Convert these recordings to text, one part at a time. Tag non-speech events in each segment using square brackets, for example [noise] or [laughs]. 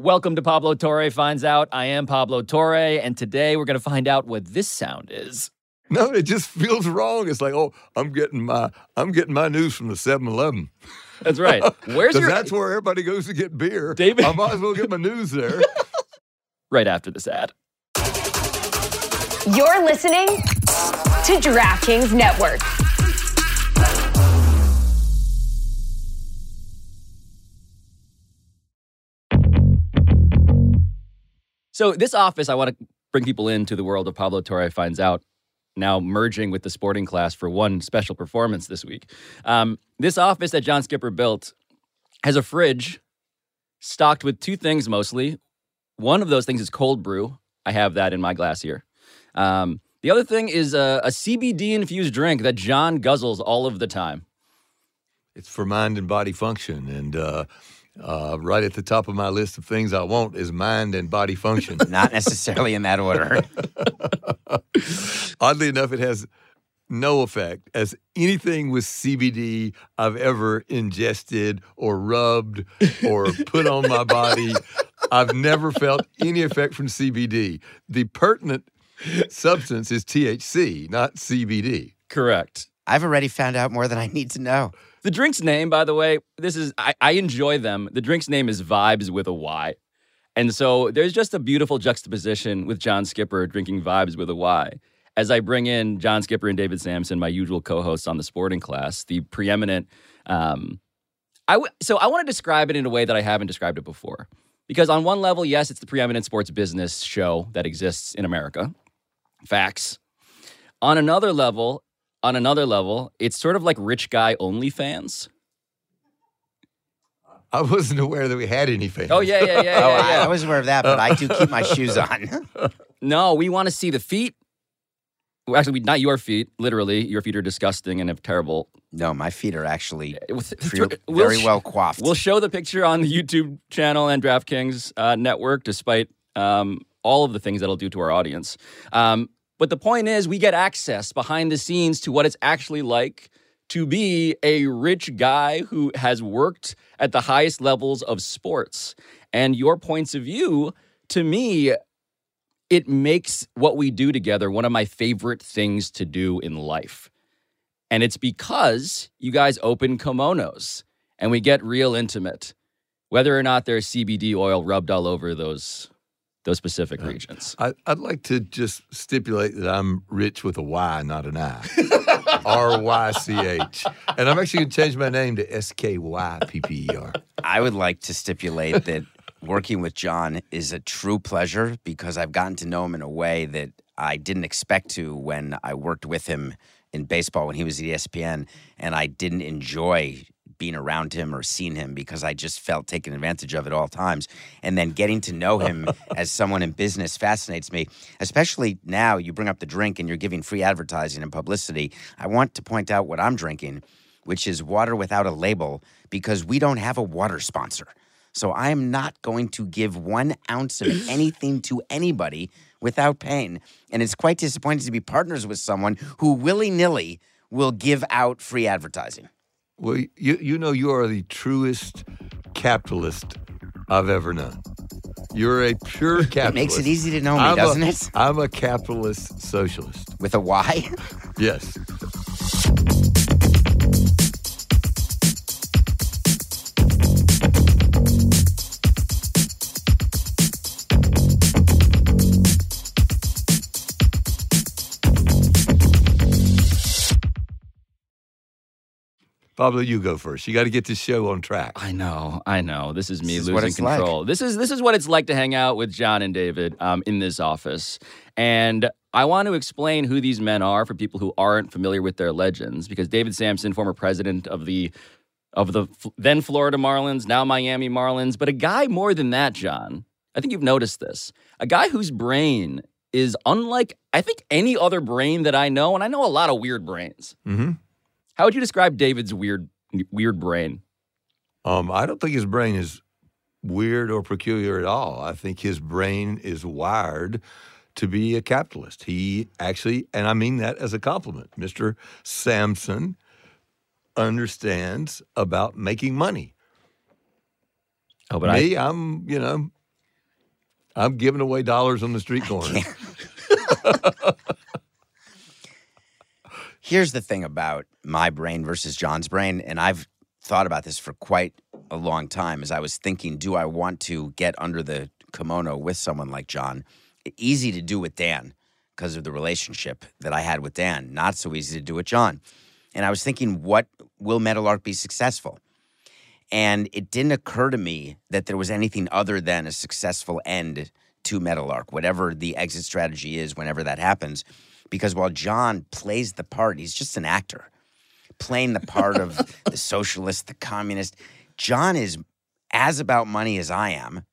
Welcome to Pablo Torre Finds Out. I am Pablo Torre, and today we're going to find out what this sound is. No, it just feels wrong. It's like, oh, I'm getting my I'm getting my news from the 7-Eleven. That's right. [laughs] Where's Because your that's where everybody goes to get beer. David- I might as well get my news there. [laughs] right after this ad? You're listening to DraftKings Network. So this office, I want to bring people into the world of Pablo Torre Finds Out. Now merging with the sporting class for one special performance this week. Um, this office that John Skipper built has a fridge stocked with two things mostly. One of those things is cold brew. I have that in my glass here. Um, the other thing is a, a CBD infused drink that John guzzles all of the time. it's for mind and body function. And uh, uh, right at the top of my list of things I want is mind and body function. [laughs] Not necessarily in that order. [laughs] Oddly enough, it has no effect as anything with CBD I've ever ingested or rubbed or put on my body. [laughs] I've never felt any effect from CBD. The pertinent substance is THC, not CBD. Correct. I've already found out more than I need to know. The drink's name, by the way, this is I, I enjoy them. The drink's name is Vibes with a Y. And so there's just a beautiful juxtaposition with John Skipper drinking Vibes with a Y. As I bring in John Skipper and David Samson, my usual co-hosts on the Sporting Class, the preeminent. Um, I w- so I want to describe it in a way that I haven't described it before, because on one level, yes, it's the preeminent sports business show that exists in America. Facts. On another level, on another level, it's sort of like rich guy OnlyFans. I wasn't aware that we had any fans. Oh yeah, yeah, yeah, [laughs] Oh, yeah. I, yeah. I was aware of that, but I do keep my shoes [laughs] on. No, we want to see the feet. Well, actually, we- not your feet. Literally, your feet are disgusting and have terrible. No, my feet are actually With- we'll very well coiffed. We'll show the picture on the YouTube channel and DraftKings uh, network, despite um, all of the things that'll do to our audience. Um, but the point is, we get access behind the scenes to what it's actually like to be a rich guy who has worked at the highest levels of sports. And your points of view, to me, it makes what we do together one of my favorite things to do in life. And it's because you guys open kimonos and we get real intimate, whether or not there's CBD oil rubbed all over those those specific regions. I, I'd like to just stipulate that I'm rich with a Y, not an I. [laughs] R Y C H. And I'm actually going to change my name to S K Y P P E R. I would like to stipulate that working with John is a true pleasure because I've gotten to know him in a way that I didn't expect to when I worked with him in baseball when he was at ESPN, and I didn't enjoy being around him or seeing him because I just felt taken advantage of at all times. And then getting to know him [laughs] as someone in business fascinates me, especially now you bring up the drink and you're giving free advertising and publicity. I want to point out what I'm drinking, which is water without a label because we don't have a water sponsor. So I am not going to give one ounce of [clears throat] anything to anybody without paying. And it's quite disappointing to be partners with someone who willy nilly will give out free advertising. Well, you, you know, you are the truest capitalist I've ever known. You're a pure capitalist. [laughs] It makes it easy to know me, I'm doesn't it? I'm a capitalist socialist. With a Y? Yes. Pablo, you go first. You got to get this show on track. I know, I know. This is me This is what losing it's like. control. This is this is what it's like to hang out with John and David um, in this office. And I want to explain who these men are for people who aren't familiar with their legends. Because David Samson, former president of the of the f- then Florida Marlins, now Miami Marlins, but a guy more than that, John. I think you've noticed this. A guy whose brain is unlike I think any other brain that I know, and I know a lot of weird brains. hmm How would you describe David's weird weird brain? Um, I don't think his brain is weird or peculiar at all. I think his brain is wired to be a capitalist. He actually, and I mean that as a compliment, Mr. Samson understands about making money. Oh, but I Me, I'm, you know, I'm giving away dollars on the street corner. [laughs] Here's the thing about my brain versus John's brain, and I've thought about this for quite a long time as I was thinking, do I want to get under the kimono with someone like John? Easy to do with Dan because of the relationship that I had with Dan, not so easy to do with John. And I was thinking, what will Meadowlark be successful? And it didn't occur to me that there was anything other than a successful end to Meadowlark, whatever the exit strategy is, whenever that happens. Because while John plays the part, he's just an actor playing the part of [laughs] the socialist, the communist. John is as about money as I am,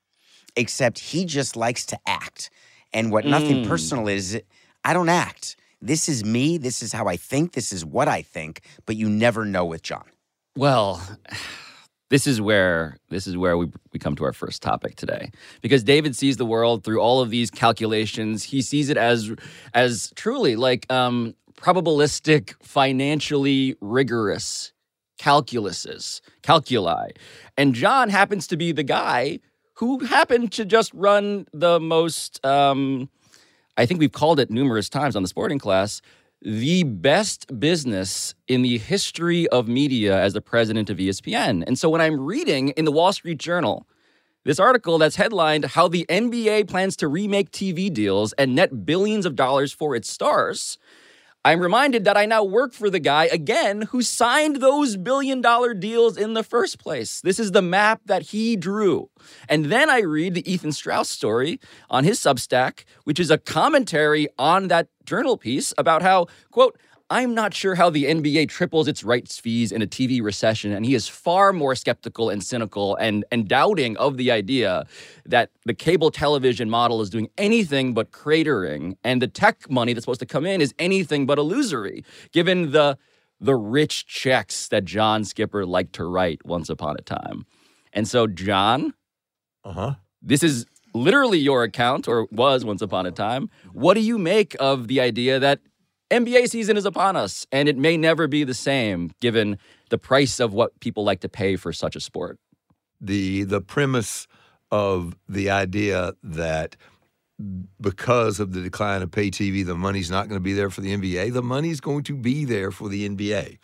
except he just likes to act. And what nothing Mm. personal is, I don't act. This is me. This is how I think. This is what I think. But you never know with John. Well, this is where this is where we, we come to our first topic today. Because david sees the world through all of these calculations. He sees it as as truly like um probabilistic financially rigorous calculuses calculi. And john happens to be the guy who happened to just run the most um i think we've called it numerous times on the sporting class the best business in the history of media as the president of ESPN. And so when I'm reading in the Wall Street Journal this article that's headlined How the NBA Plans to Remake TV Deals and Net Billions of Dollars for Its Stars, I'm reminded that I now work for the guy again who signed those billion dollar deals in the first place. This is the map that he drew. And then I read the Ethan Strauss story on his Substack, which is a commentary on that journal piece about how, quote, I'm not sure how the NBA triples its rights fees in a TV recession, and he is far more skeptical and cynical and, and doubting of the idea that the cable television model is doing anything but cratering, and the tech money that's supposed to come in is anything but illusory, given the the rich checks that John Skipper liked to write once upon a time. And so, John, Uh huh. this is literally your account, or was once upon a time. What do you make of the idea that NBA season is upon us and it may never be the same given the price of what people like to pay for such a sport? the the premise of the idea that because of the decline of pay TV, the money's not going to be there for the NBA. The money's going to be there for the NBA.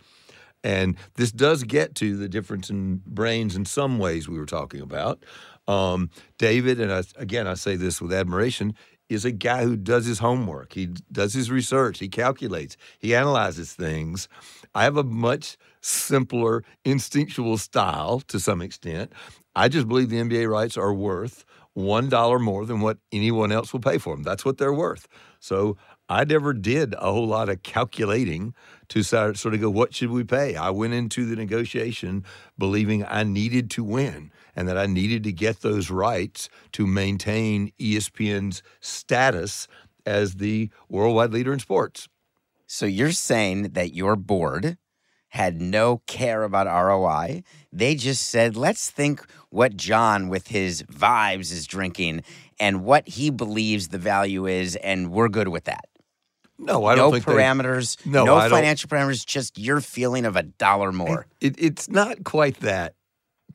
And this does get to the difference in brains in some ways we were talking about. Um, David, and I, again, I say this with admiration, is a guy who does his homework. He does his research. He calculates. He analyzes things. I have a much simpler, instinctual style to some extent. I just believe the NBA rights are worth one dollar more than what anyone else will pay for them. That's what they're worth. So I never did a whole lot of calculating to sort of go, what should we pay? I went into the negotiation believing I needed to win and that I needed to get those rights to maintain ESPN's status as the worldwide leader in sports. So you're saying that your board had no care about ROI. They just said, let's think what John, with his vibes, is drinking and what he believes the value is, and we're good with that. No, I no don't think they- parameters, No, no I financial parameters, just your feeling of a dollar more. It, it's not quite that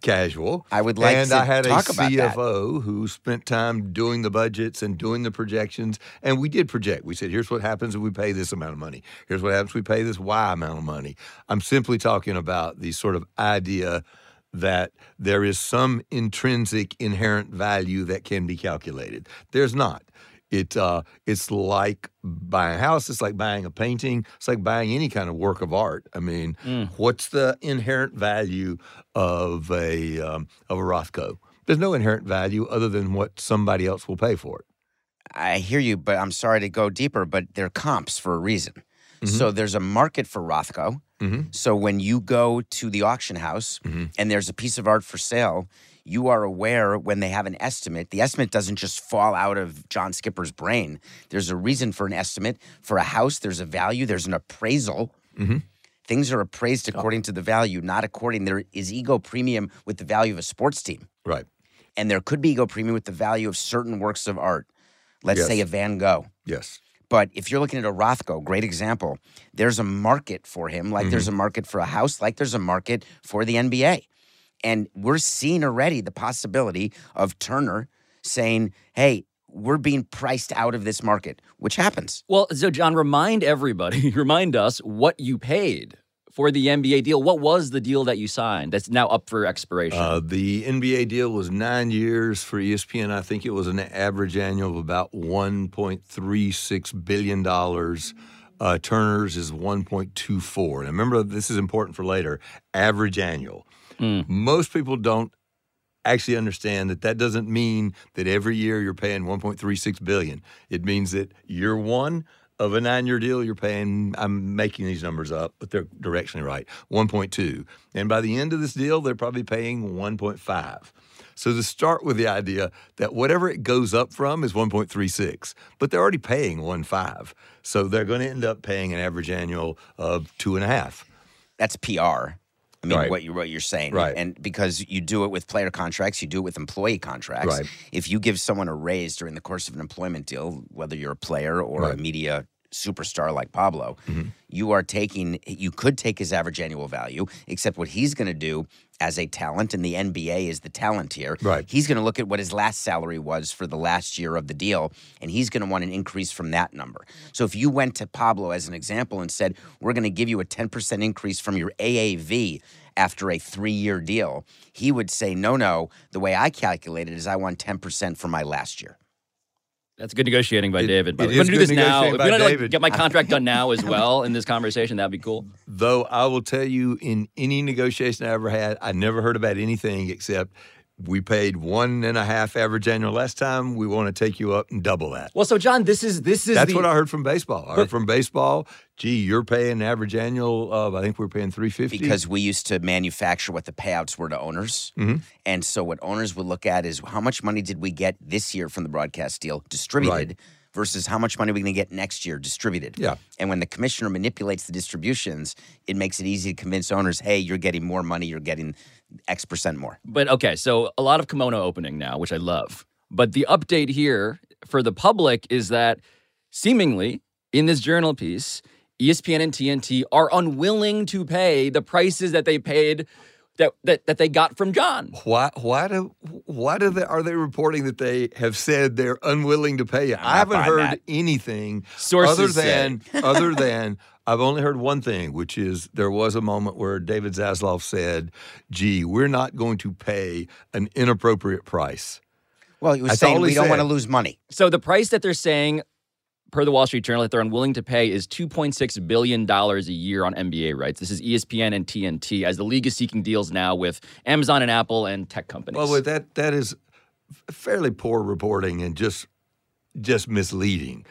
casual. I would like and to I had a. CFO who spent time doing the budgets and doing the projections, and we did project. We said, "Here's what happens if we pay this amount of money. Here's what happens if we pay this Y amount of money." I'm simply talking about the sort of idea that there is some intrinsic inherent value that can be calculated. There's not. It uh, it's like buying a house. It's like buying a painting. It's like buying any kind of work of art. I mean, what's the inherent value of a um, of a Rothko? There's no inherent value other than what somebody else will pay for it. I hear you, but I'm sorry to go deeper, but they're comps for a reason. Mm-hmm. So there's a market for Rothko. So when you go to the auction house Mm-hmm. and there's a piece of art for sale, you are aware when they have an estimate. The estimate doesn't just fall out of John Skipper's brain. There's a reason for an estimate. For a house, there's a value, there's an appraisal. Mm-hmm. Things are appraised according to the value, not according. There is ego premium with the value of a sports team. Right. And there could be ego premium with the value of certain works of art. Let's say a Van Gogh. Yes. But if you're looking at a Rothko, great example, there's a market for him, like there's a market for a house, like there's a market for the NBA. And we're seeing already the possibility of Turner saying, hey, we're being priced out of this market, which happens. Well, so John, remind everybody, [laughs] remind us what you paid for the NBA deal. What was the deal that you signed that's now up for expiration? Uh, the NBA deal was nine years for ESPN. I think it was an average annual of about $1.36 billion. Uh, Turner's is 1.24. And remember, this is important for later average annual. Mm. Most people don't actually understand that that doesn't mean that every year you're paying 1.36 billion. It means that year one of a nine-year deal, you're paying. I'm making these numbers up, but they're directionally right. 1.2, and by the end of this deal, they're probably paying 1.5. So to start with the idea that whatever it goes up from is 1.36, but they're already paying 1.5, so they're going to end up paying an average annual of two and a half. That's PR. I mean, Right. what you what you're saying, Right. And because you do it with player contracts, you do it with employee contracts. Right. If you give someone a raise during the course of an employment deal, whether you're a player or a media superstar like Pablo, Mm-hmm. you are taking. You could take his average annual value, except what he's going to do as a talent, and the NBA is the talent here. Right. He's going to look at what his last salary was for the last year of the deal, and he's going to want an increase from that number. So if you went to Pablo as an example and said, "We're going to give you a 10% increase from your AAV after a 3-year deal," he would say, "No, no, the way I calculated is I want 10% for my last year." That's good negotiating by It- David. But it we're going to do this now. If we to like, David. get my contract done now as [laughs] well in this conversation, that'd be cool. Though I will tell you, in any negotiation I ever had, I never heard about anything except we paid one and a half average annual last time. We want to take you up and double that. Well, so John, this is this is That's the, what I heard from baseball. I heard from baseball. Gee, you're paying average annual of I think we're paying three fifty because we used to manufacture what the payouts were to owners. Mm-hmm. And so what owners would look at is how much money did we get this year from the broadcast deal distributed versus how much money are we going to get next year distributed. Yeah. And when the commissioner manipulates the distributions, it makes it easy to convince owners, hey, you're getting more money, you're getting X percent more. But okay, so a lot of kimono opening now, which I love. But the update here for the public is that seemingly in this journal piece, ESPN and TNT are unwilling to pay the prices that they paid that that, that they got from John. Why? Why do? Why do they? Are they reporting that they have said they're unwilling to pay you? I not haven't heard that. anything Sources other than [laughs] other than I've only heard one thing, which is there was a moment where David Zaslav said, "Gee, we're not going to pay an inappropriate price." Well, he was That's saying all he we don't want to lose money. So the price that they're saying per the Wall Street Journal that they're unwilling to pay is 2.6 billion dollars a year on NBA rights. This is ESPN and TNT as the league is seeking deals now with Amazon and Apple and tech companies. Well, that that is fairly poor reporting and just just misleading.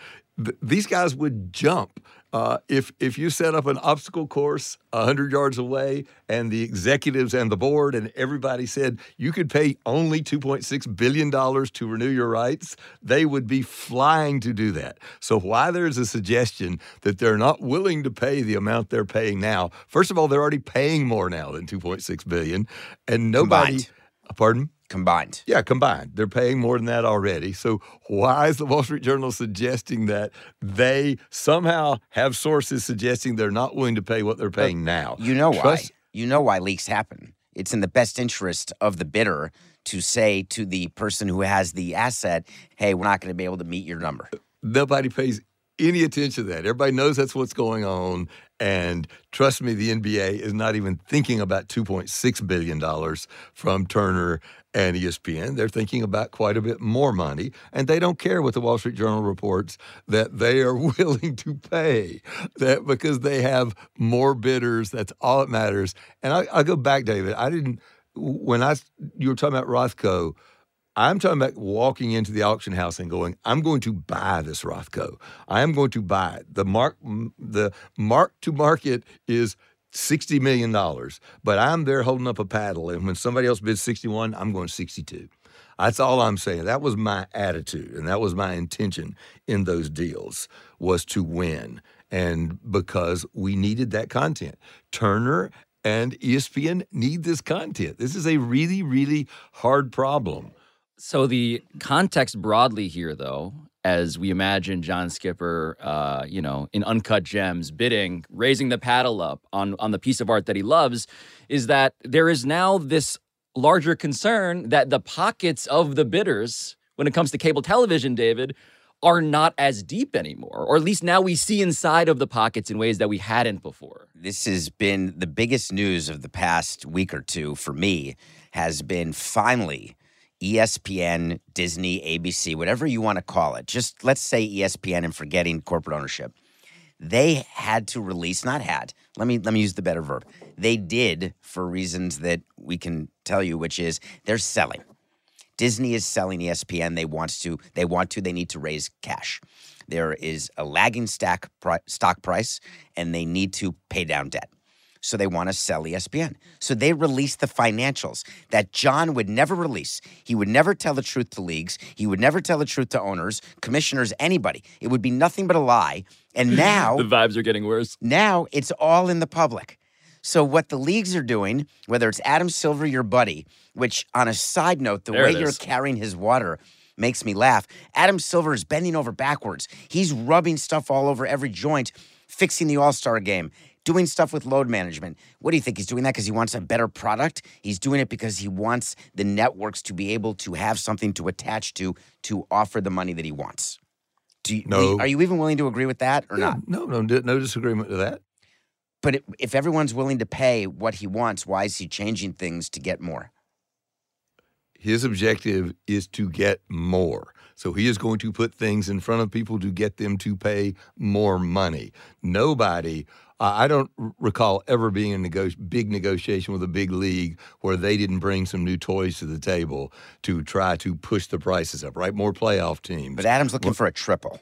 Th- These guys would jump uh, if if you set up an obstacle course hundred yards away, and the executives and the board and everybody said you could pay only two point six billion dollars to renew your rights. They would be flying to do that. So why there's a suggestion that they're not willing to pay the amount they're paying now? First of all, they're already paying more now than two point six billion, and nobody. Combined. Pardon? Combined. Yeah, combined. They're paying more than that already. So why is the Wall Street Journal suggesting that they somehow have sources suggesting they're not willing to pay what they're paying now? You know why. You know why leaks happen. It's in the best interest of the bidder to say to the person who has the asset, hey, we're not going to be able to meet your number. Nobody pays any attention to that. Everybody knows that's what's going on. And trust me, the NBA is not even thinking about $2.6 billion from Turner and ESPN. They're thinking about quite a bit more money. And they don't care what the Wall Street Journal reports that they are [laughs] willing to pay that because they have more bidders. That's all that matters. And I, I'll go back, David. I didn't, when I, you were talking about Rothko, I'm talking about walking into the auction house and going, I'm going to buy this Rothko. I am going to buy it. The mark the mark to market is $60 million, but I'm there holding up a paddle. And when somebody else bids 61, I'm going 62. That's all I'm saying. That was my attitude and that was my intention in those deals was to win. And because we needed that content. Turner and ESPN need this content. This is a really, really hard problem. So the context broadly here, though, as we imagine John Skipper, uh, you know, in Uncut Gems, bidding, raising the paddle up on on the piece of art that he loves, is that there is now this larger concern that the pockets of the bidders when it comes to cable television, David, are not as deep anymore. Or at least now we see inside of the pockets in ways that we hadn't before. This has been the biggest news of the past week or two for me has been finally ESPN, Disney, ABC, whatever you want to call it. Just let's say ESPN and forgetting corporate ownership. They had to release, not had. Let me let me use the better verb. They did for reasons that we can tell you, which is they're selling. Disney is selling ESPN. They want to. They want to. They need to raise cash. There is a lagging stack pri- stock price, and they need to pay down debt. So they want to sell ESPN. So they released the financials that John would never release. He would never tell the truth to leagues. He would never tell the truth to owners, commissioners, anybody. It would be nothing but a lie. And [laughs] now The vibes are getting worse. now it's all in the public. So what the leagues are doing, whether it's Adam Silver, your buddy, which on a side note, the There way you're carrying his water makes me laugh. Adam Silver is bending over backwards. He's rubbing stuff all over every joint, fixing the All-Star game, doing stuff with load management. What do you think he's doing that because he wants a better product? He's doing it because he wants the networks to be able to have something to attach to to offer the money that he wants. Do you, No. are you even willing to agree with that or not? No, no, no disagreement to that. But it, if everyone's willing to pay what he wants, why is he changing things to get more? His objective is to get more. So he is going to put things in front of people to get them to pay more money. Nobody, I I don't r- recall ever being in a nego- big negotiation with a big league where they didn't bring some new toys to the table to try to push the prices up, right? More playoff teams. But Adam's looking for a triple.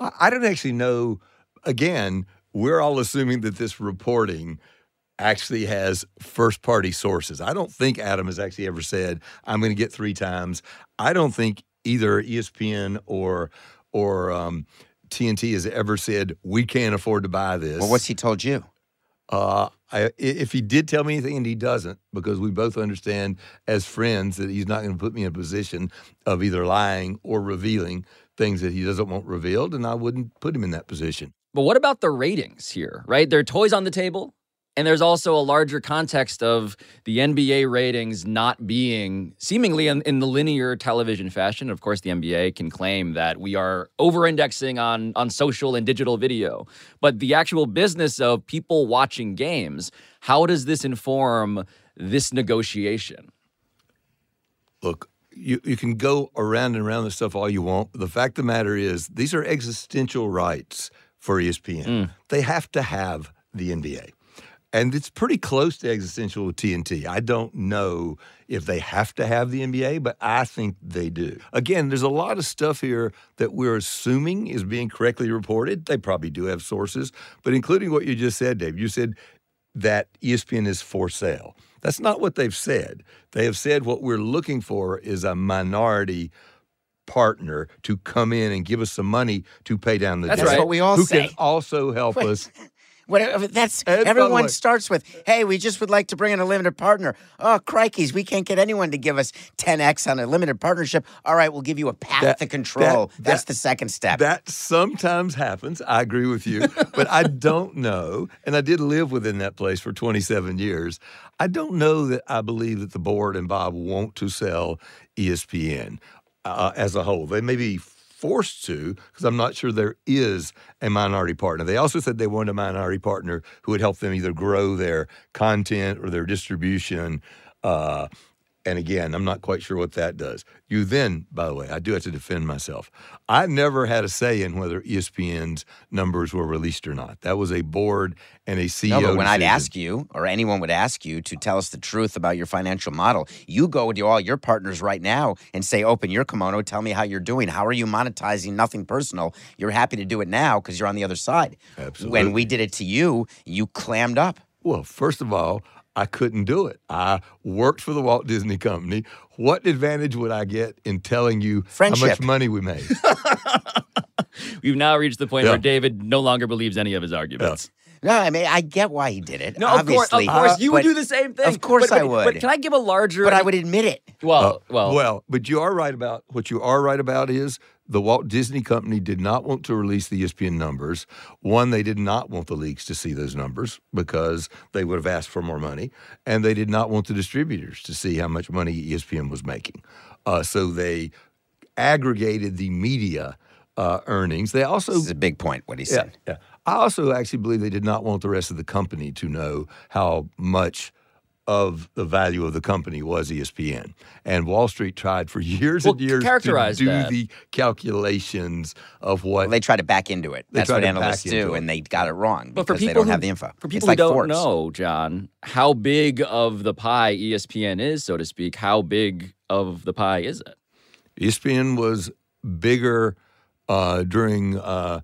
I I don't actually know. Again, we're all assuming that this reporting actually has first party sources. I don't think Adam has actually ever said, I'm going to get three times. I don't think either ESPN or or um, TNT has ever said, we can't afford to buy this. Well, what's he told you? Uh, I, i- if he did tell me anything, and he doesn't, because we both understand as friends that he's not going to put me in a position of either lying or revealing things that he doesn't want revealed, and I wouldn't put him in that position. But what about the ratings here, right? There are toys on the table, and there's also a larger context of the NBA ratings not being seemingly in, in the linear television fashion. Of course, the NBA can claim that we are over indexing on, on social and digital video. But the actual business of people watching games, how does this inform this negotiation? Look, you, you can go around and around this stuff all you want. The fact of the matter is, these are existential rights for ESPN. Mm. They have to have the NBA. And it's pretty close to existential with TNT. I don't know if they have to have the NBA, but I think they do. Again, there's a lot of stuff here that we're assuming is being correctly reported. They probably do have sources, but including what you just said, Dave. You said that ESPN is for sale. That's not what they've said. They have said what we're looking for is a minority partner to come in and give us some money to pay down the That's debt. right. what we all who say. can also help us. Whatever. That's And everyone starts with, "Hey, we just would like to bring in a limited partner." Oh, crikeys, we can't get anyone to give us 10x on a limited partnership. All right, we'll give you a path That- to control. that- That's that- the second step. That sometimes happens. I agree with you, but I [laughs] don't know. And I did live within that place for 27 years. I don't know that I believe that the board and Bob want to sell ESPN uh, as a whole. They may be forced to because I'm not sure there is a minority partner. They also said they wanted a minority partner who would help them either grow their content or their distribution. Uh, and again, I'm not quite sure what that does. You then, by the way, I do have to defend myself. I never had a say in whether ESPN's numbers were released or not. That was a board and a CEO. no, but when I'd ask you, or anyone would ask you to tell us the truth about your financial model, you go to all your partners right now and say, "Open your kimono. Tell me how you're doing. How are you monetizing? Nothing personal. You're happy to do it now because you're on the other side. Absolutely. When we did it to you, you clammed up. Well, first of all, I couldn't do it. I worked for the Walt Disney Company. What advantage would I get in telling you how much money we made? [laughs] We've now reached the point Yeah. where David no longer believes any of his arguments. No, I mean I get why he did it. No, of course, of obviously, course, you would do the same thing. Of course But- I would. But can I give a larger? But I would admit it. Well, well, Uh, well, but you are right about what you are right about is the Walt Disney Company did not want to release the ESPN numbers. One, they did not want the leagues to see those numbers because they would have asked for more money, and they did not want the distributors to see how much money ESPN was making. Uh, so they aggregated the media uh, earnings. They also This is a big point, what he yeah, said. yeah. I also actually believe they did not want the rest of the company to know how much of the value of the company was ESPN. And Wall Street tried for [laughs] years Well, and years characterize to do that. the calculations of what Well, they try to back into it. That's what analysts do, it. and they got it wrong But for people they don't who, have the info. For people like who don't Forbes. know, John, how big of the pie ESPN is, so to speak, how big of the pie is it? ESPN was bigger uh, during uh,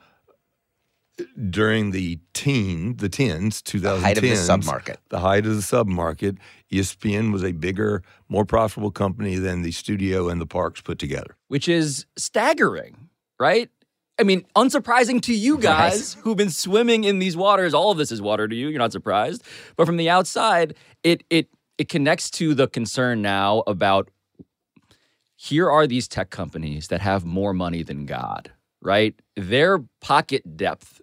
during the teen, the tens, 2010s. height of the submarket. The height of the submarket. ESPN was a bigger, more profitable company than the studio and the parks put together. Which is staggering, right? I mean, unsurprising to you guys who've been swimming in these waters. All of this is water to you. You're not surprised. But from the outside, it it it connects to the concern now about here are these tech companies that have more money than God, right? Their pocket depth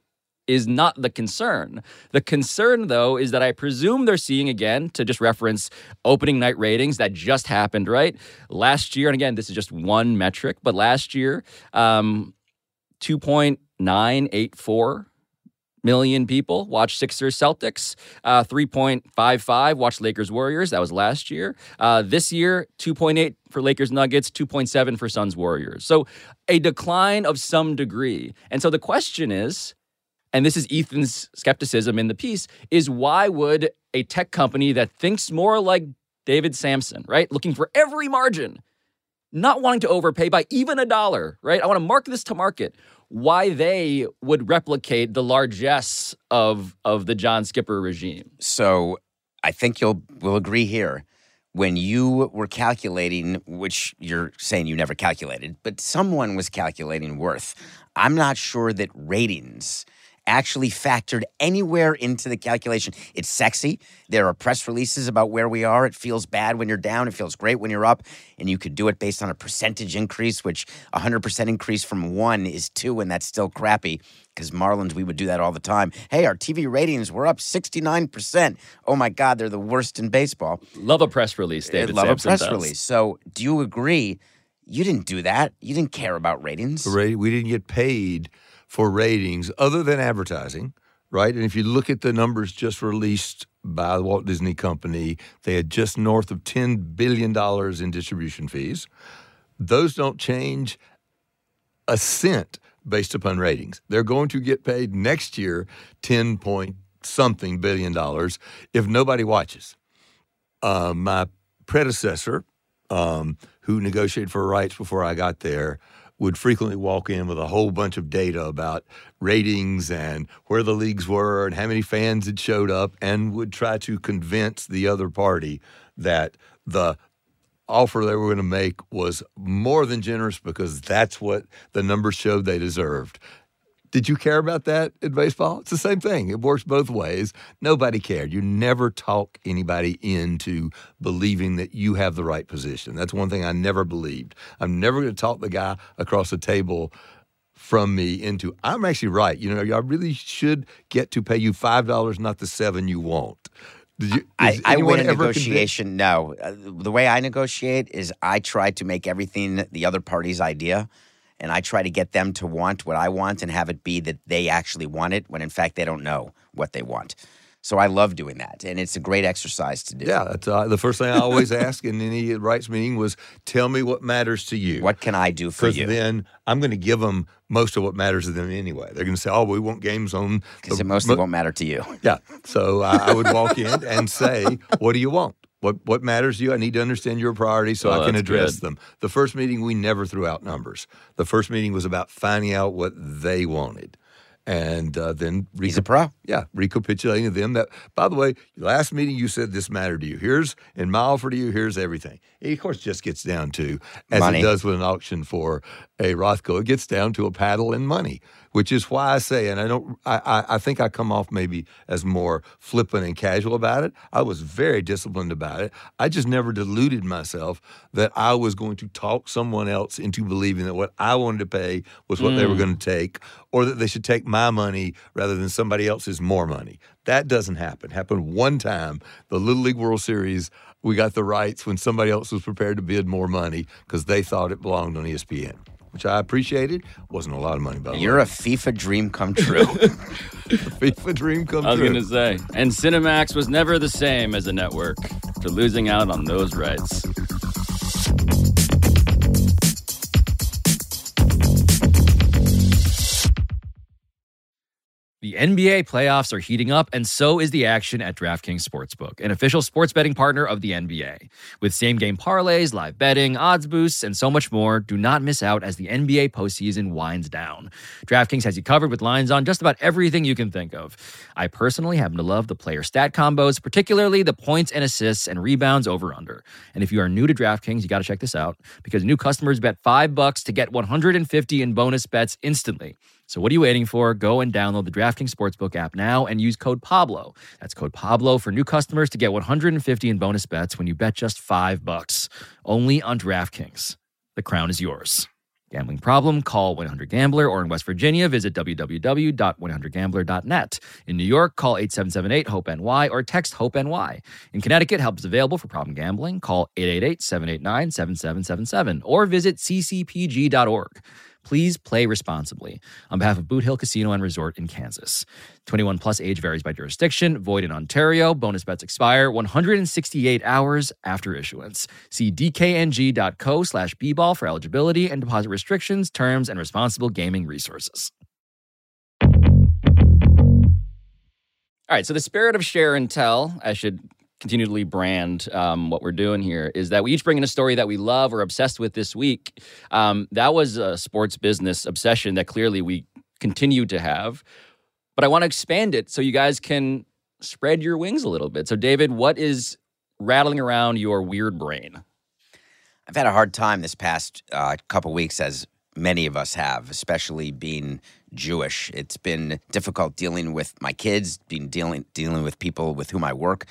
is not the concern. The concern, though, is that I presume they're seeing again, to just reference opening night ratings that just happened, right? Last year, and again, this is just one metric, but last year, um, 2.984 million people watched Sixers Celtics. Uh, 3.55 watched Lakers Warriors. That was last year. Uh, this year, 2.8 for Lakers Nuggets, 2.7 for Suns Warriors. So a decline of some degree. And so the question is, and this is Ethan's skepticism in the piece, is why would a tech company that thinks more like David Samson, right, looking for every margin, not wanting to overpay by even a dollar, right? I want to mark this to market. Why they would replicate the largesse of of the John Skipper regime? So I think you'll will agree here. When you were calculating, which you're saying you never calculated, but someone was calculating worth. I'm not sure that ratings actually factored anywhere into the calculation. It's sexy. There are press releases about where we are. It feels bad when you're down. It feels great when you're up. And you could do it based on a percentage increase, which 100% increase from one is two, and that's still crappy. Because Marlins, we would do that all the time. Hey, our TV ratings were up 69%. Oh my God, they're the worst in baseball. Love a press release, I David. love Samson a press does. release. So, do you agree? You didn't do that. You didn't care about ratings. For rate- we didn't get paid for ratings other than advertising, right? And if you look at the numbers just released by the Walt Disney Company, they had just north of $10 billion in distribution fees. Those don't change a cent based upon ratings. They're going to get paid next year 10 point something billion dollars if nobody watches. Uh, my predecessor, um, who negotiated for rights before I got there, would frequently walk in with a whole bunch of data about ratings and where the leagues were and how many fans had showed up, and would try to convince the other party that the offer they were going to make was more than generous because that's what the numbers showed they deserved. Did you care about that in baseball? It's the same thing. It works both ways. Nobody cared. You never talk anybody into believing that you have the right position. That's one thing I never believed. I'm never going to talk the guy across the table from me into I'm actually right. You know, I really should get to pay you five dollars, not the seven you want. Did you? I, I win a ever convinced- negotiation. No, Uh, the way I negotiate is I try to make everything the other party's idea, and I try to get them to want what I want and have it be that they actually want it when in fact they don't know what they want. So I love doing that, and it's a great exercise to do. Yeah, that's uh, the first thing I always ask in any rights meeting was, "Tell me what matters to you." What can I do for you? Because then I'm going to give them most of what matters to them anyway. They're going to say, "Oh, we want games on." Because it mostly mo- won't matter to you. Yeah. So I, I would walk in and say, "What do you want? What what matters to you? I need to understand your priorities so Oh, I can address good. them." The first meeting we never threw out numbers. The first meeting was about finding out what they wanted, and uh, then He's a pro. yeah, recapitulating to them that, by the way, last meeting you said this mattered to you. Here's, in my offer to you, here's everything. It, of course, just gets down to, as Money. it does with an auction for a Rothko, it gets down to a paddle and money, which is why I say, and I don't, I, I, I think I come off maybe as more flippant and casual about it. I was very disciplined about it. I just never deluded myself that I was going to talk someone else into believing that what I wanted to pay was what they were mm. going to take, or that they should take my money rather than somebody else's more money. That doesn't happen. Happened one time, the Little League World Series. We got the rights when somebody else was prepared to bid more money because they thought it belonged on ESPN, which I appreciated. Wasn't a lot of money, by the You're way. a FIFA dream come true. [laughs] [laughs] FIFA dream come true. I was going to say. And Cinemax was never the same as a network for losing out on those rights. NBA playoffs are heating up, and so is the action at DraftKings Sportsbook, an official sports betting partner of the NBA. With same game parlays, live betting, odds boosts, and so much more, do not miss out as the NBA postseason winds down. DraftKings has you covered with lines on just about everything you can think of. I personally happen to love the player stat combos, particularly the points and assists and rebounds over under. And if you are new to DraftKings, you got to check this out because new customers bet 5 bucks to get 150 in bonus bets instantly. So what are you waiting for? Go and download the DraftKings Sportsbook app now and use code Pablo. That's code Pablo for new customers to get 150 in bonus bets when you bet just 5 bucks. Only on DraftKings. The crown is yours. Gambling problem? Call 1-800-GAMBLER or in West Virginia, visit www.100gambler.net. In New York, call 8778-HOPE-NY or text HOPE-NY. In Connecticut, help is available for problem gambling. Call 888-789-7777 or visit ccpg.org. Please play responsibly. On behalf of Boot Hill Casino and Resort in Kansas. 21 plus age varies by jurisdiction. Void in Ontario. Bonus bets expire 168 hours after issuance. See dkng.co slash bball for eligibility and deposit restrictions, terms, and responsible gaming resources. All right, so the spirit of share and tell, I should continually brand um, what we're doing here, is that we each bring in a story that we love or obsessed with this week. Um, that was a sports business obsession that clearly we continue to have, but I want to expand it so you guys can spread your wings a little bit. So, David, what is rattling around your weird brain? I've had a hard time this past uh, couple weeks, as many of us have, especially being Jewish. It's been difficult dealing with my kids, being dealing dealing with people with whom I work.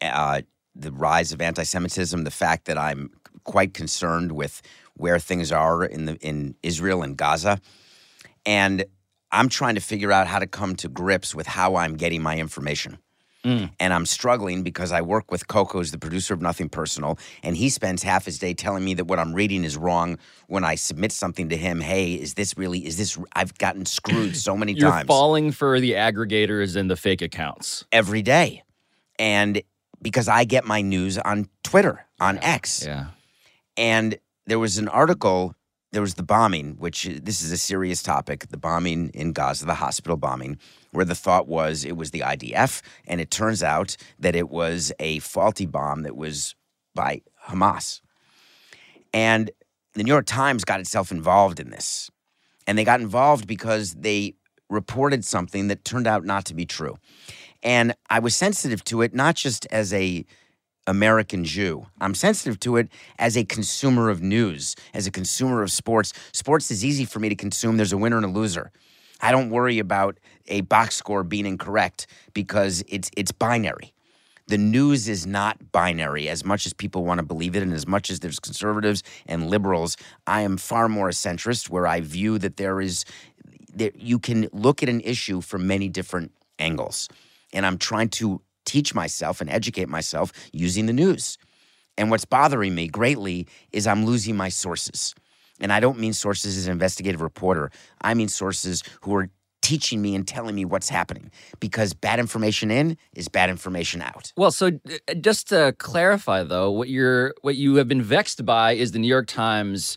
Uh, the rise of anti-Semitism, the fact that I'm quite concerned with where things are in the in Israel and Gaza, and I'm trying to figure out how to come to grips with how I'm getting my information. And I'm struggling because I work with Coco, who's the producer of Nothing Personal, and he spends half his day telling me that what I'm reading is wrong. When I submit something to him, hey, is this really? Is this? I've gotten screwed so many You're times falling for the aggregators and the fake accounts. every day, and because I get my news on Twitter, on X, Yeah. and there was an article. There was the bombing, which this is a serious topic. The bombing in Gaza, the hospital bombing, where the thought was it was the IDF, and it turns out that it was a faulty bomb that was by Hamas. And the New York Times got itself involved in this, and they got involved because they reported something that turned out not to be true. And I was sensitive to it not just as a American Jew. I'm sensitive to it as a consumer of news, as a consumer of sports. Sports is easy for me to consume. There's a winner and a loser. I don't worry about a box score being incorrect because it's it's binary. The news is not binary as much as people want to believe it and as much as there's conservatives and liberals. I am far more a centrist where I view that there is that you can look at an issue from many different angles. And I'm trying to teach myself and educate myself using the news. And what's bothering me greatly is I'm losing my sources. And I don't mean sources as an investigative reporter. I mean sources who are teaching me and telling me what's happening because bad information in is bad information out. Well, so uh, just to clarify, though, what you're what you have been vexed by is the New York Times.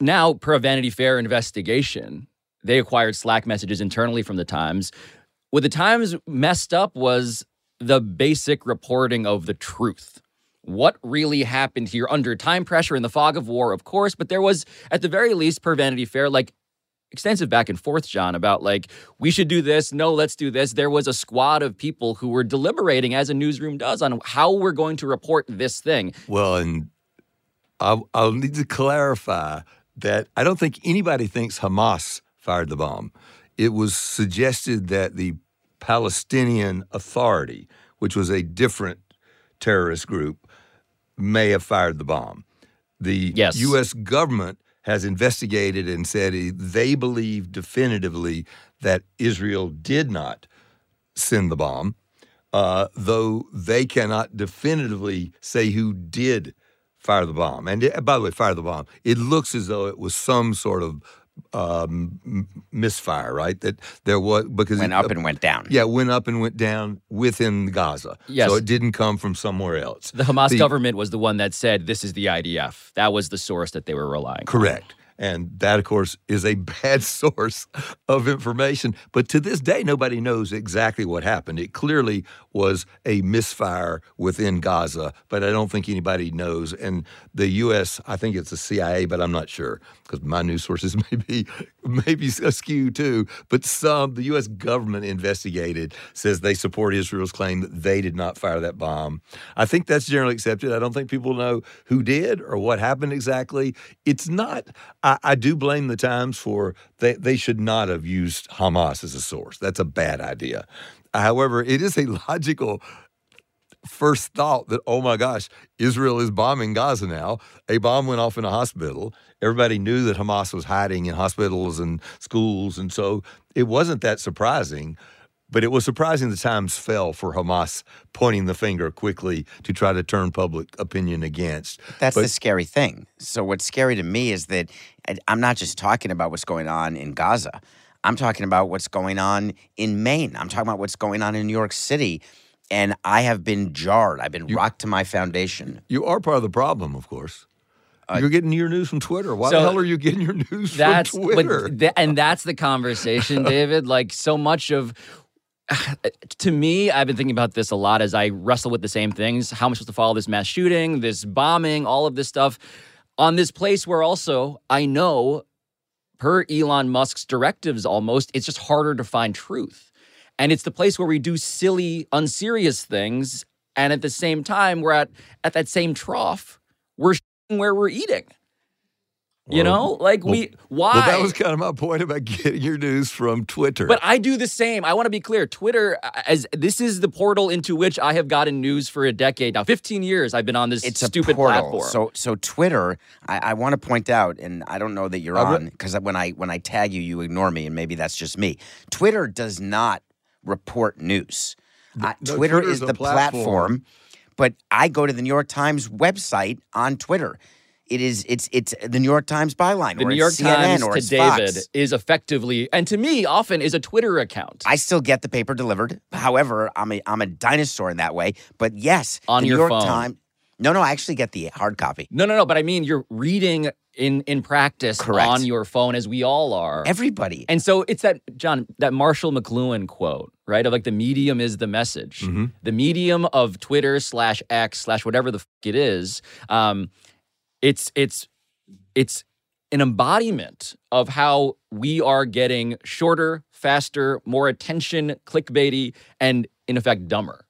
Now, per Vanity Fair investigation, they acquired Slack messages internally from the Times. What the Times messed up was the basic reporting of the truth. What really happened here under time pressure in the fog of war, of course, but there was, at the very least, per Vanity Fair, like extensive back and forth, John, about like, we should do this. No, let's do this. There was a squad of people who were deliberating, as a newsroom does, on how we're going to report this thing. Well, and I'll, I'll need to clarify that I don't think anybody thinks Hamas fired the bomb. It was suggested that the Palestinian Authority, which was a different terrorist group, may have fired the bomb. The Yes. U.S. government has investigated and said they believe definitively that Israel did not send the bomb, uh, though they cannot definitively say who did fire the bomb. And it- by the way, fire the bomb. It looks as though it was some sort of um, misfire, right? That there was because Went it- up and went down. yeah, went up and went down within Gaza. Yes. So it didn't come from somewhere else. The Hamas The- government was the one that said this is the IDF. That was the source that they were relying on. And that, of course, is a [laughs] bad source of information. But to this day, nobody knows exactly what happened. It clearly was a misfire within Gaza, but I don't think anybody knows. And the U.S., I think it's the CIA, but I'm not sure because my news sources [laughs] may be, may be askew too. But some, the U.S. government investigated, says they support Israel's claim that they did not fire that bomb. I think that's generally accepted. I don't think people know who did or what happened exactly. It's not, I, I do blame the Times for, they, they should not have used Hamas as a source. That's a bad idea. However, it is a [laughs] logical first thought that, oh my gosh, Israel is bombing Gaza now. A bomb went off in a hospital. Everybody knew that Hamas was hiding in hospitals and schools. And so it wasn't that surprising. But it was surprising the times fell for Hamas pointing the finger quickly to try to turn public opinion against. That's But- the scary thing. So what's scary to me is that I'm not just talking about what's going on in Gaza. I'm talking about what's going on in Maine. I'm talking about what's going on in New York City. And I have been jarred. I've been rocked to my foundation. You are part of the problem, of course. Uh, You're getting your news from Twitter. Why So- the hell are you getting your news That's from Twitter? th- and that's the conversation, [laughs] David. Like so much of to me, I've been thinking about this a lot as I wrestle with the same things. How am I supposed to follow this mass shooting, this bombing, all of this stuff on this place where also I know, per Elon Musk's directives almost, it's just harder to find truth. And it's the place where we do silly, unserious things. And at the same time, we're at, at that same trough, we're where we're eating. You Well, know, like well- we why? Well, that was kind of my point about [laughs] getting your news from Twitter. But I do the same. I want to be clear. Twitter, uh, as this is the portal into which I have gotten news for a decade now. Fifteen years I've been on this It's stupid a portal. platform. So so Twitter, I, I want to point out, and I don't know that you're I re- on because when I when I tag you, you ignore me, and maybe that's just me. Twitter does not report news. Uh, no, Twitter Twitter's is the platform. platform, but I go to the New York Times website on Twitter. It is it's it's the New York Times byline the or New York CNN Times or to David Fox. is effectively, and to me, often is a Twitter account. I still get the paper delivered. However, I'm a I'm a dinosaur in that way. But yes, On the your New York phone. Times. No, no, I actually get the hard copy. no, no, no. But I mean, you're reading in in practice Correct. on your phone, as we all are. Everybody. And so it's that John, that Marshall McLuhan quote, right? Of like the medium is the message. Mhm. The medium of Twitter slash X slash whatever the f- it is. Um, it's it's it's an embodiment of how we are getting shorter, faster, more attention, clickbaity, and in effect dumber.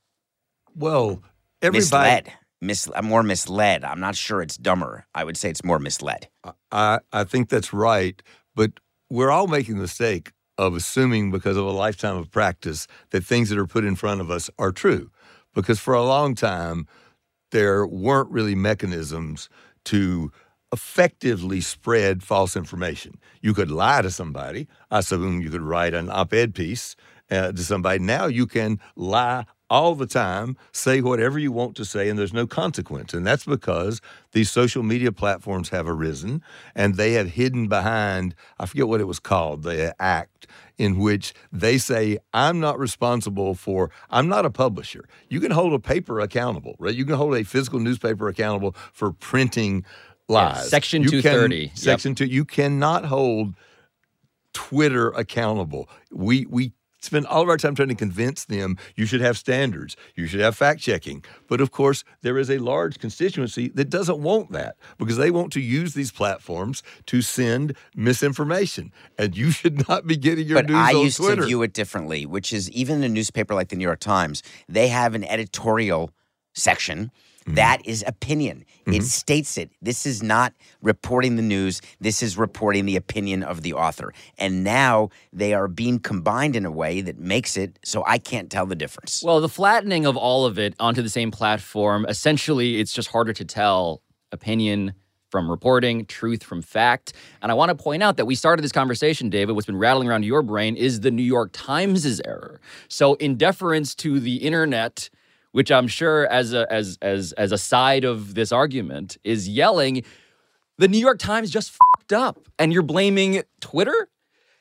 well, everybody. misled. Mis- more misled. I'm not sure it's dumber. I would say it's more misled. I, I think that's right, but we're all making the mistake of assuming because of a lifetime of practice that things that are put in front of us are true. Because for a long time, there weren't really mechanisms to effectively spread false information. You could lie to somebody. I assume you could write an op ed piece uh, to somebody. Now you can lie all the time, say whatever you want to say, and there's no consequence. And that's because these social media platforms have arisen and they have hidden behind, I forget what it was called, the act in which they say, I'm not responsible for, I'm not a publisher. You can hold a paper accountable, right? You can hold a physical newspaper accountable for printing lies. Section You can- 230. Yep. Section two. You cannot hold Twitter accountable. We we spend all of our time trying to convince them you should have standards, you should have fact checking. But of course, there is a large constituency that doesn't want that because they want to use these platforms to send misinformation, and you should not be getting your but news I on used Twitter. to view it differently, which is even a newspaper like the New York Times, they have an editorial section. Mm-hmm. That is opinion. It states it. This is not reporting the news. This is reporting the opinion of the author. And now they are being combined in a way that makes it so I can't tell the difference. Well, the flattening of all of it onto the same platform, essentially, it's just harder to tell opinion from reporting, truth from fact. And I want to point out that we started this conversation, David. What's been rattling around your brain is the New York Times' error. So, in deference to the internet, which I'm sure, as a as as as a side of this argument, is yelling, the New York Times just fucked up, and you're blaming Twitter.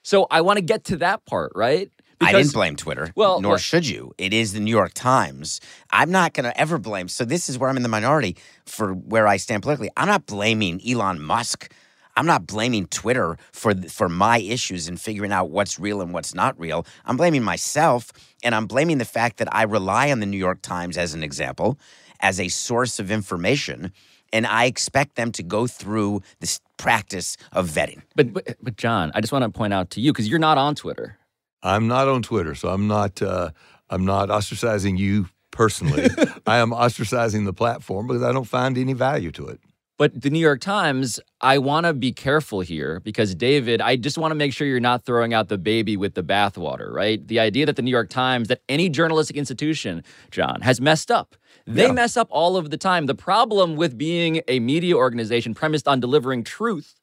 So, I want to get to that part, right? I didn't blame Twitter. Well, nor well- should you. It is the New York Times. I'm not going to ever blame. So this is where I'm in the minority for where I stand politically. I'm not blaming Elon Musk. I'm not blaming Twitter for for my issues and figuring out what's real and what's not real. I'm blaming myself, and I'm blaming the fact that I rely on the New York Times as an example, as a source of information, and I expect them to go through this practice of vetting. But, but but John, I just want to point out to you because you're not on Twitter. I'm not on Twitter, so I'm not. Uh, I'm not ostracizing you personally. [laughs] I am ostracizing the platform because I don't find any value to it. But the New York Times, I want to be careful here because, David, I just want to make sure you're not throwing out the baby with the bathwater, right? The idea that the New York Times, that any journalistic institution, John, has messed up. They Yeah. mess up all of the time. The problem with being a media organization premised on delivering truth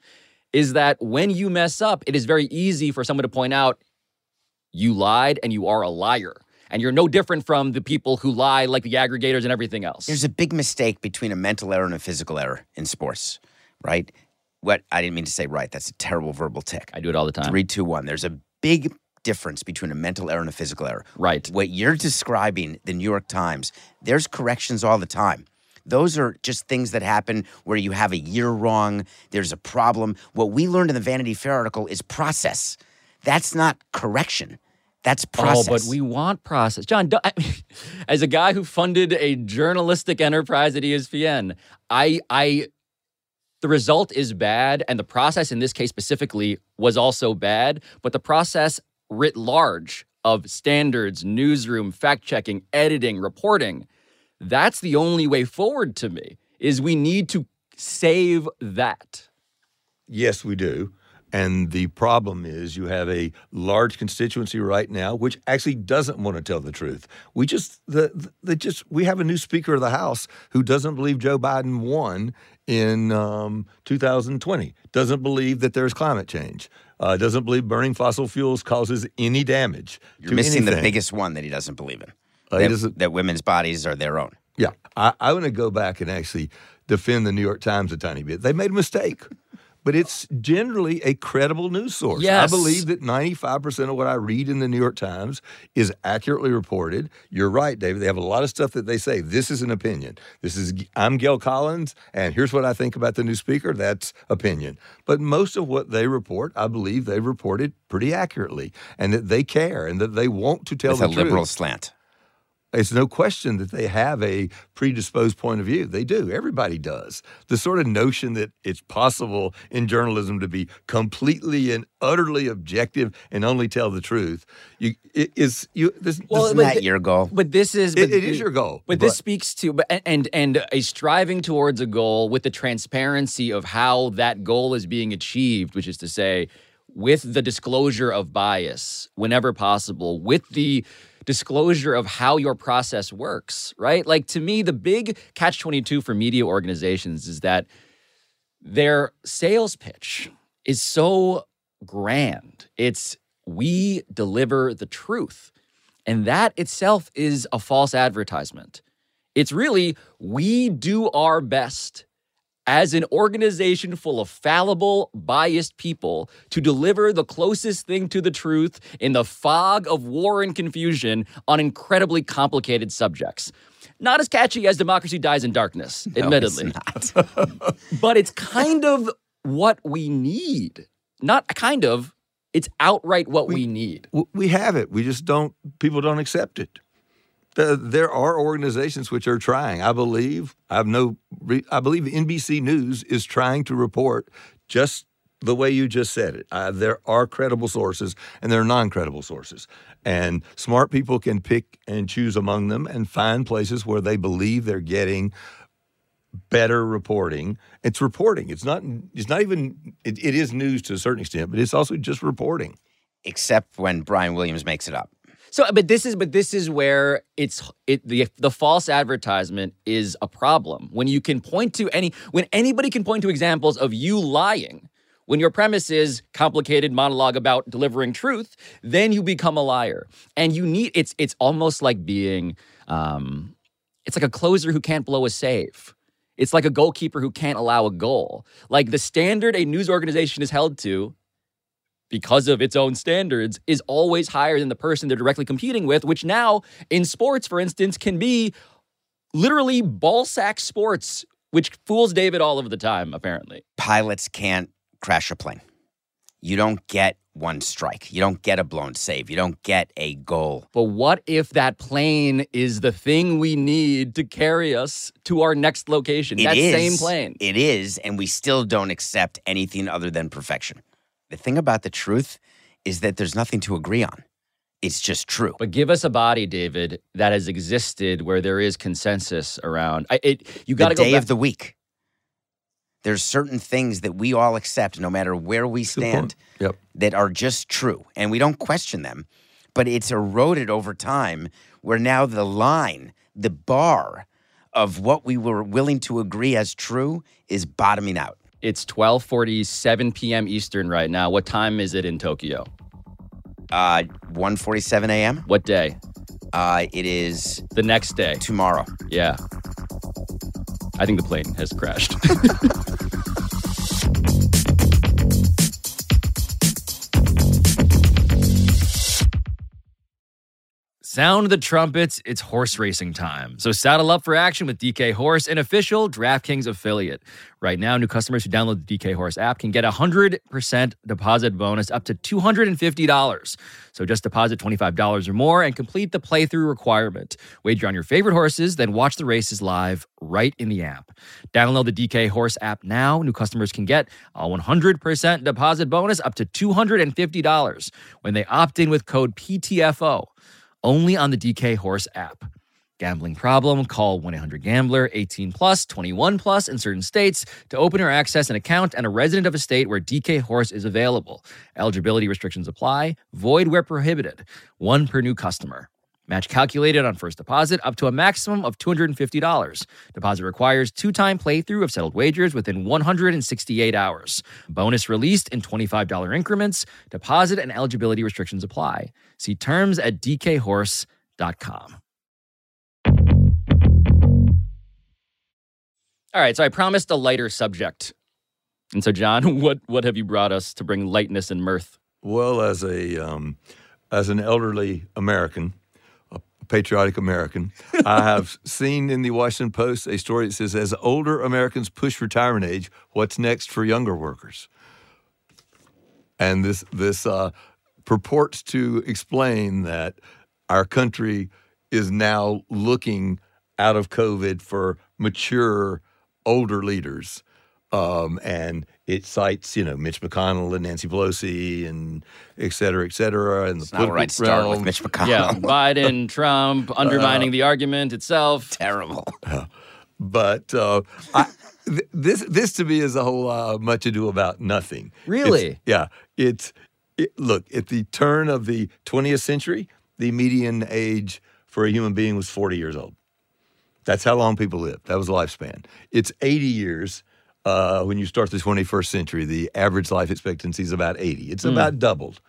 is that when you mess up, it is very easy for someone to point out, you lied and you are a liar. And you're no different from the people who lie, like the aggregators and everything else. There's a big mistake between a mental error and a physical error in sports, right? What I didn't mean to say right. That's a terrible verbal tick. I do it all the time. Three, two, one. There's a big difference between a mental error and a physical error. Right. What you're describing, the New York Times, there's corrections all the time. Those are just things that happen where you have a year wrong, there's a problem. What we learned in the Vanity Fair article is process. That's not correction. That's process. Oh, but we want process. John, I mean, [laughs] as a guy who funded a journalistic enterprise at ESPN, I, I, the result is bad, and the process in this case specifically was also bad. But the process writ large of standards, newsroom, fact checking, editing, reporting, that's the only way forward to me. Is we need to save that. Yes, we do. And the problem is you have a large constituency right now which actually doesn't want to tell the truth. We just the, the just we have a new speaker of the House who doesn't believe Joe Biden won in um, 2020. Doesn't believe that there's climate change. Uh, doesn't believe burning fossil fuels causes any damage. You're missing the biggest one that he doesn't believe in. Uh, that, that women's bodies are their own. Yeah, I, I want to go back and actually defend the New York Times a tiny bit. They made a mistake, but it's generally a credible news source. Yes. I believe that 95% of what I read in the New York Times is accurately reported. You're right, David. They have a lot of stuff that they say. This is an opinion. This is I'm Gail Collins, and here's what I think about the new speaker. That's opinion. But most of what they report, I believe they've reported pretty accurately, and that they care and that they want to tell With the a truth. liberal slant. It's no question that they have a predisposed point of view. They do. Everybody does. The sort of notion that it's possible in journalism to be completely and utterly objective and only tell the truth you, it is you. This, Well, this- Isn't but your goal? But this is it, it is your goal. But this speaks to and and a striving towards a goal with the transparency of how that goal is being achieved, which is to say, with the disclosure of bias whenever possible, with the disclosure of how your process works, right? Like to me, the big catch 22 for media organizations is that their sales pitch is so grand. It's we deliver the truth. And that itself is a false advertisement. It's really, we do our best as an organization full of fallible, biased people to deliver the closest thing to the truth in the fog of war and confusion on incredibly complicated subjects. Not as catchy as Democracy Dies in Darkness, No, admittedly it's but it's kind of what we need. Not kind of, it's outright what we, need. We have it. We just don't. People don't accept it. The- There are organizations which are trying. I believe. I have no. I believe NBC News is trying to report just the way you just said it. Uh, there are credible sources and there are non-credible sources, and smart people can pick and choose among them and find places where they believe they're getting better reporting. It's reporting. It's not. It's not even. It, it is news to a certain extent, but it's also just reporting. Except when Brian Williams makes it up. So, but this is but this is where it's it the the false advertisement is a problem. When you can point to any when anybody can point to examples of you lying, when your premise is complicated monologue about delivering truth, then you become a liar. And you need it's it's almost like being um it's like a closer who can't blow a save. It's like a goalkeeper who can't allow a goal. Like the standard a news organization is held to because of its own standards is always higher than the person they're directly competing with, which now in sports, for instance, can be literally ball sack sports, which fools David all of the time, apparently. Pilots can't crash a plane. You don't get one strike. You don't get a blown save. You don't get a goal. But what if that plane is the thing we need to carry us to our next location? It that is- same plane. It is, and we still don't accept anything other than perfection. The thing about the truth is that there's nothing to agree on. It's just true. But give us a body, David, that has existed where there is consensus around. I, it, you got to go day back. of the week. There's certain things that we all accept, no matter where we stand. Yep. that are just true, and we don't question them. But it's eroded over time, where now the line, the bar of what we were willing to agree as true, is bottoming out. It's 12:47 p.m. Eastern right now. What time is it in Tokyo? Uh, 1:47 a.m. What day? Uh, it is The next day. tomorrow. Yeah. I think the plane has crashed. [laughs] Sound the trumpets, it's horse racing time. So saddle up for action with DK Horse, an official DraftKings affiliate. Right now, new customers who download the DK Horse app can get a 100% deposit bonus up to $250. So just deposit $25 or more and complete the playthrough requirement. Wager on your favorite horses, then watch the races live right in the app. Download the DK Horse app now. New customers can get a 100% deposit bonus up to $250 when they opt in with code PTFO only on the DK Horse app. Gambling problem? Call 1-800-GAMBLER 18 plus 21 plus in certain states to open or access an account and a resident of a state where DK Horse is available. Eligibility restrictions apply. Void where prohibited. One per new customer. Match calculated on first deposit up to a maximum of $250. Deposit requires two-time playthrough of settled wagers within 168 hours. Bonus released in $25 increments. Deposit and eligibility restrictions apply. See terms at dkhorse.com. All right, so I promised a lighter subject. And so, John, [laughs] what what have you brought us to bring lightness and mirth? Well, as a um, as an elderly American, patriotic American, I have seen in the Washington Post a story that says, "As older Americans push retirement age, what's next for younger workers?" And this this uh, purports to explain that our country is now looking out of COVID for mature older leaders. Um, and it cites, you know, Mitch McConnell and Nancy Pelosi and et cetera, et cetera. And the It's not political right start with realm. Mitch McConnell. Yeah, Biden, [laughs] Trump, undermining the argument itself. Terrible. [laughs] But uh, I, th- this this to me is a whole uh, much ado about nothing. Really? It's- yeah. It's it, look at the turn of the 20th century. The median age for a human being was 40 years old. That's how long people lived. That was the lifespan. It's 80 years uh, when you start the 21st century. The average life expectancy is about 80. It's about doubled.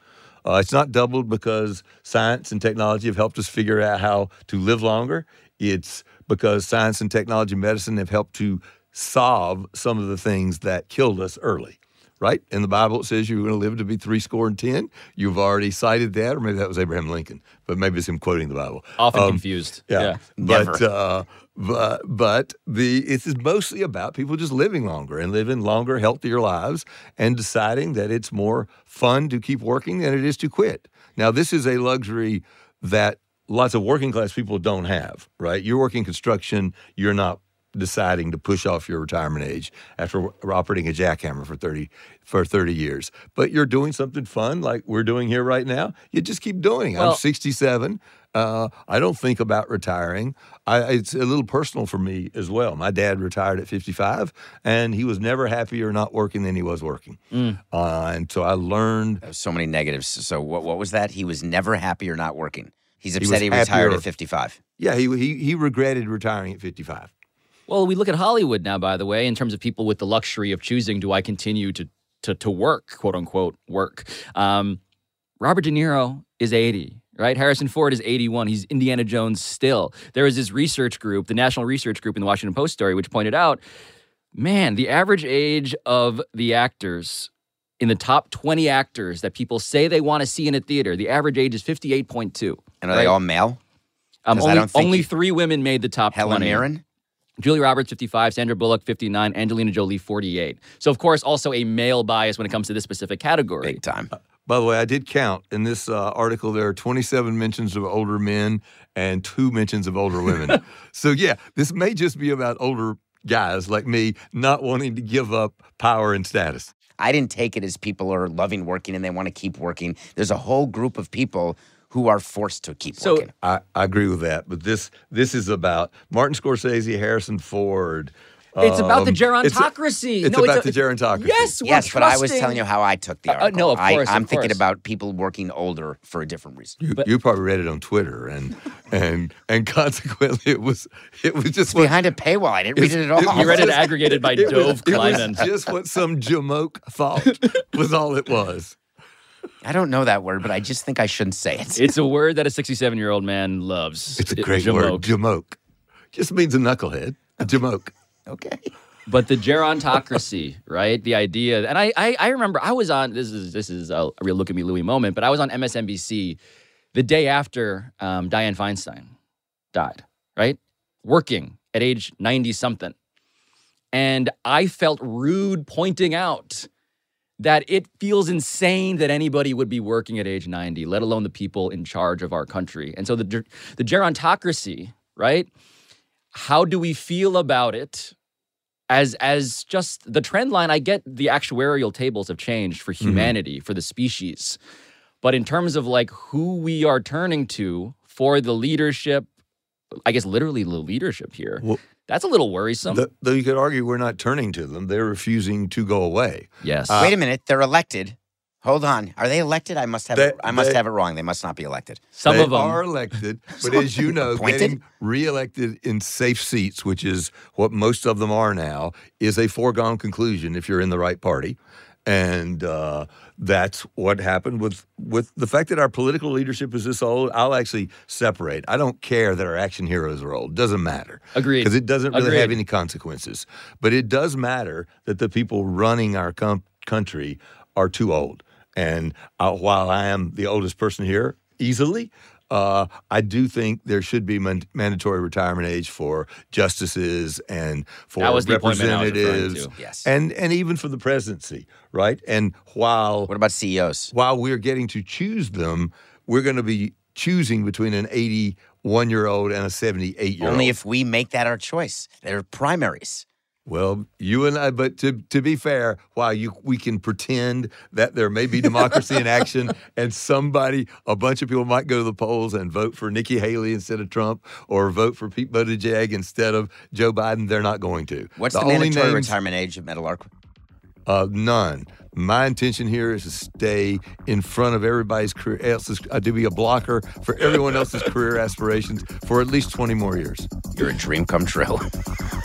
Uh, it's not doubled because science and technology have helped us figure out how to live longer. It's because science and technology and medicine have helped to solve some of the things that killed us early. Right? In the Bible, it says you're going to live to be three score and ten. You've already cited that, or maybe that was Abraham Lincoln, but maybe it's him quoting the Bible. Often Um, confused. yeah. Never. But uh, but but the it is mostly about people just living longer and living longer, healthier lives, and deciding that it's more fun to keep working than it is to quit. Now, this is a luxury that lots of working class people don't have. Right? You're working construction. You're not deciding to push off your retirement age after operating a jackhammer for 30 for 30 years but you're doing something fun like we're doing here right now you just keep doing it Well- i'm 67 uh, i don't think about retiring I, it's a little personal for me as well my dad retired at 55 and he was never happier not working than he was working Mm. uh, and so i learned so many negatives. So what, what was that? He was never happier not working. He's upset was he, retired happier- at 55. Yeah, he, he he regretted retiring at 55. Well, we look at Hollywood now, by the way, in terms of people with the luxury of choosing: do I continue to to to work, quote unquote, work? Um, Robert De Niro is eighty, right? Harrison Ford is eighty-one. He's Indiana Jones still. There was this research group, the National Research Group in the Washington Post story, which pointed out, man, the average age of the actors in the top twenty actors that people say they want to see in a theater, the average age is fifty-eight point two. And are they all male? Um, only only you- three women made the top Helen 20. Mirren? Julie Roberts, 55, Sandra Bullock, 59, Angelina Jolie, 48. So, of course, also a male bias when it comes to this specific category. Big time. By the way, I did count in this uh, article. There are 27 mentions of older men and two mentions of older women. [laughs] so yeah, this may just be about older guys like me not wanting to give up power and status. I didn't take it as people are loving working and they want to keep working. There's a whole group of people who are forced to keep So- working. I, I agree with that, but this this is about Martin Scorsese, Harrison Ford. It's about the um, it's a- gerontocracy. It's, No, about a- the gerontocracy. Yes, we're Yes, but I was telling you how I took the Uh, uh, article. no, of course, I, I'm of thinking about people working older for a different reason. You, But- you probably read it on Twitter, and and and consequently, it was it was just It's what- behind a paywall. I didn't read it at all. You read it aggregated by it was- Dov it was Kleiman. just what some jamoke thought was all it was. I don't know that word, but I just think I shouldn't say it. [laughs] It's a word that a 67 year old man loves. It's a It- great jamoke. word, jamoke. Just means a knucklehead. A jamoke. okay. But the gerontocracy, [laughs] right? The idea, and I, I, I remember I was on. This is this is a real look at me Louis moment. But I was on MSNBC the day after um, Dianne Feinstein died, right? Working at age ninety something, and I felt rude pointing out that it feels insane that anybody would be working at age 90, let alone the people in charge of our country. And so the the gerontocracy, right? How do we feel about it? As as just the trend line, I get the actuarial tables have changed for mm-hmm. humanity, for the species. But in terms of like who we are turning to for the leadership, I guess literally the leadership here, Well- that's a little worrisome. Th- though you could argue we're not turning to them, they're refusing to go away. yes. Uh, Wait a minute. They're elected. Hold on. Are they elected? I must have. They- it, I must they- have it wrong. They must not be elected. Some they of them are elected, [laughs] but as you know, Appointed? getting reelected in safe seats, which is what most of them are now, is a foregone conclusion if you're in the right party. And uh, that's what happened with with the fact that our political leadership is this old. I'll actually separate. I don't care that our action heroes are old. Doesn't matter. Agreed. Because it doesn't really have any consequences. But it does matter that the people running our com- country are too old. And uh, while I am the oldest person here, easily, uh, I do think there should be man- mandatory retirement age for justices and for That was the appointment I was referring representatives. Yes. and and even for the presidency, right? And while What about CEOs? while we're getting to choose them, we're going to be choosing between an 81 year old and a 78 year old. Only if we make that our choice. They're primaries. Well, you and I, but to to be fair, while you we can pretend that there may be democracy in action, [laughs] and somebody, a bunch of people might go to the polls and vote for Nikki Haley instead of Trump, or vote for Pete Buttigieg instead of Joe Biden, they're not going to. What's the, only mandatory names- retirement age at Meadowlark? Uh, none. My intention here is to stay in front of everybody's career else's, uh, to be a blocker for everyone else's [laughs] career aspirations for at least 20 more years. You're a dream come true. [laughs]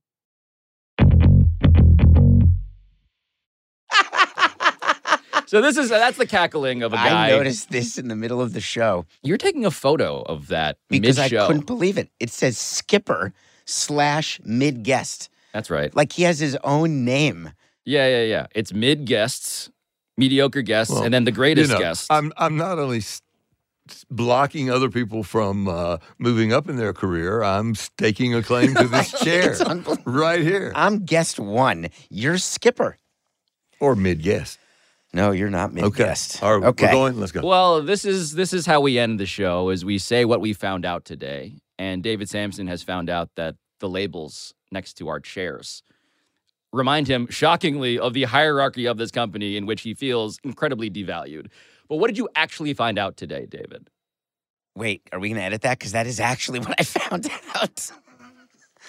So this is that's the cackling of a guy. I noticed this in the middle of the show You're taking a photo of that because I mid-show. couldn't believe it. It says skipper slash mid guest. That's right. Like he has his own name. Yeah, yeah, yeah. It's mid guests, mediocre guests, Well, and then the greatest you know, guest. I'm I'm not only s- blocking other people from uh, moving up in their career. I'm staking a claim to [laughs] this chair right here, I'm guest one. You're skipper. or mid guest. No, you're not mid Okay, guest. all right, okay. we're going. Let's go. Well, this is this is how we end the show is we say what we found out today. And David Samson has found out that the labels next to our chairs remind him shockingly of the hierarchy of this company in which he feels incredibly devalued. But what did you actually find out today, David? Wait, are we going to edit that? Because that is actually [laughs] what I found out.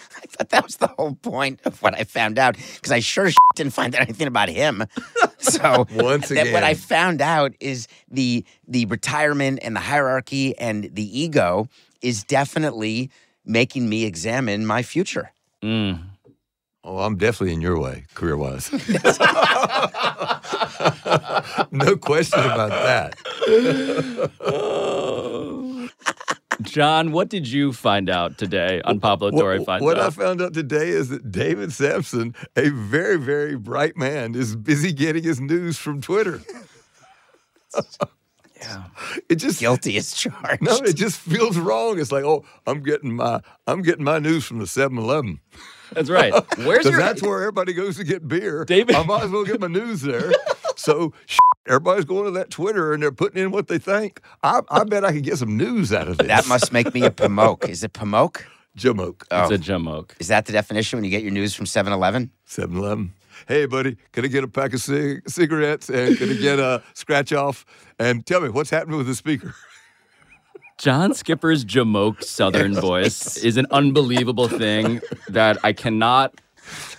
[laughs] I thought that was the whole point of what I found out. Because I sure didn't find out [laughs] anything about him. So [laughs] Once again, what I found out is the the retirement and the hierarchy and the ego is definitely making me examine my future. Mm. Oh, I'm definitely in your way, career wise. no question about that. John, what did you find out today on Pablo Torre What, Finds what I found out today is that David Samson, a very, very bright man, is busy getting his news from Twitter. [laughs] Yeah. [laughs] It just Guilty as charged. no, it just feels wrong. It's like, oh, I'm getting my I'm getting my news from the 7-Eleven. That's right. [laughs] Where's your that's where everybody goes to get beer. David- I might as well get my news there. so everybody's going to that Twitter and they're putting in what they think. I, I bet I could get some news out of this. that must make me a Pamoke. Is it Pamoke? Jamoke. Oh, It's a jamoke. is that the definition when you get your news from 7 Eleven? 7 Eleven. Hey, buddy, can I get a pack of cig- cigarettes and can I get a scratch off? And tell me, what's happening with the speaker? John Skipper's jamoke Southern voice is an unbelievable thing that I cannot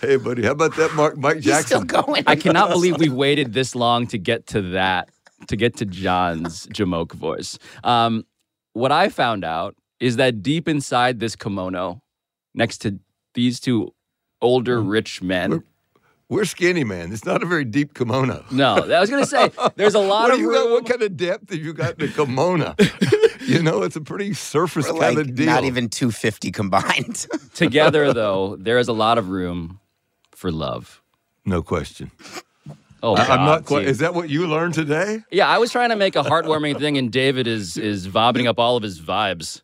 Hey, buddy, how about that Mark, Mike He's still Jackson? going. I cannot believe we've waited this long to get to that, to get to John's jamoke voice. Um, what I found out is that deep inside this kimono, next to these two older rich men. We're skinny, man. It's not a very deep kimono. No, I was gonna say there's a [laughs] lot What, of do you got, what kind of depth have you got in the kimono? [laughs] [laughs] you know, it's a pretty surface We're kind like of deal. not even 250 combined. [laughs] Together, though, there is a lot of room for love. no question. Oh, I, am not quite. Is that what you learned today? Yeah, I was trying to make a heartwarming thing, and David is is vomiting up all of his vibes.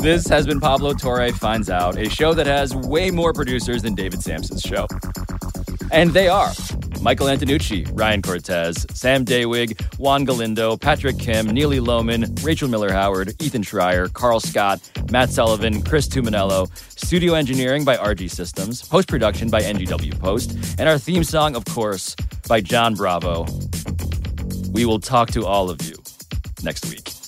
This has been Pablo Torre Finds Out, a show that has way more producers than David Samson's show. And they are Michael Antonucci, Ryan Cortez, Sam Daywig, Juan Galindo, Patrick Kim, Neely Lohman, Rachel Miller Howard, Ethan Schreier, Carl Scott, Matt Sullivan, Chris Tuminello, studio engineering by RG Systems, post production by NGW Post, and our theme song, of course, by John Bravo. We will talk to all of you next week.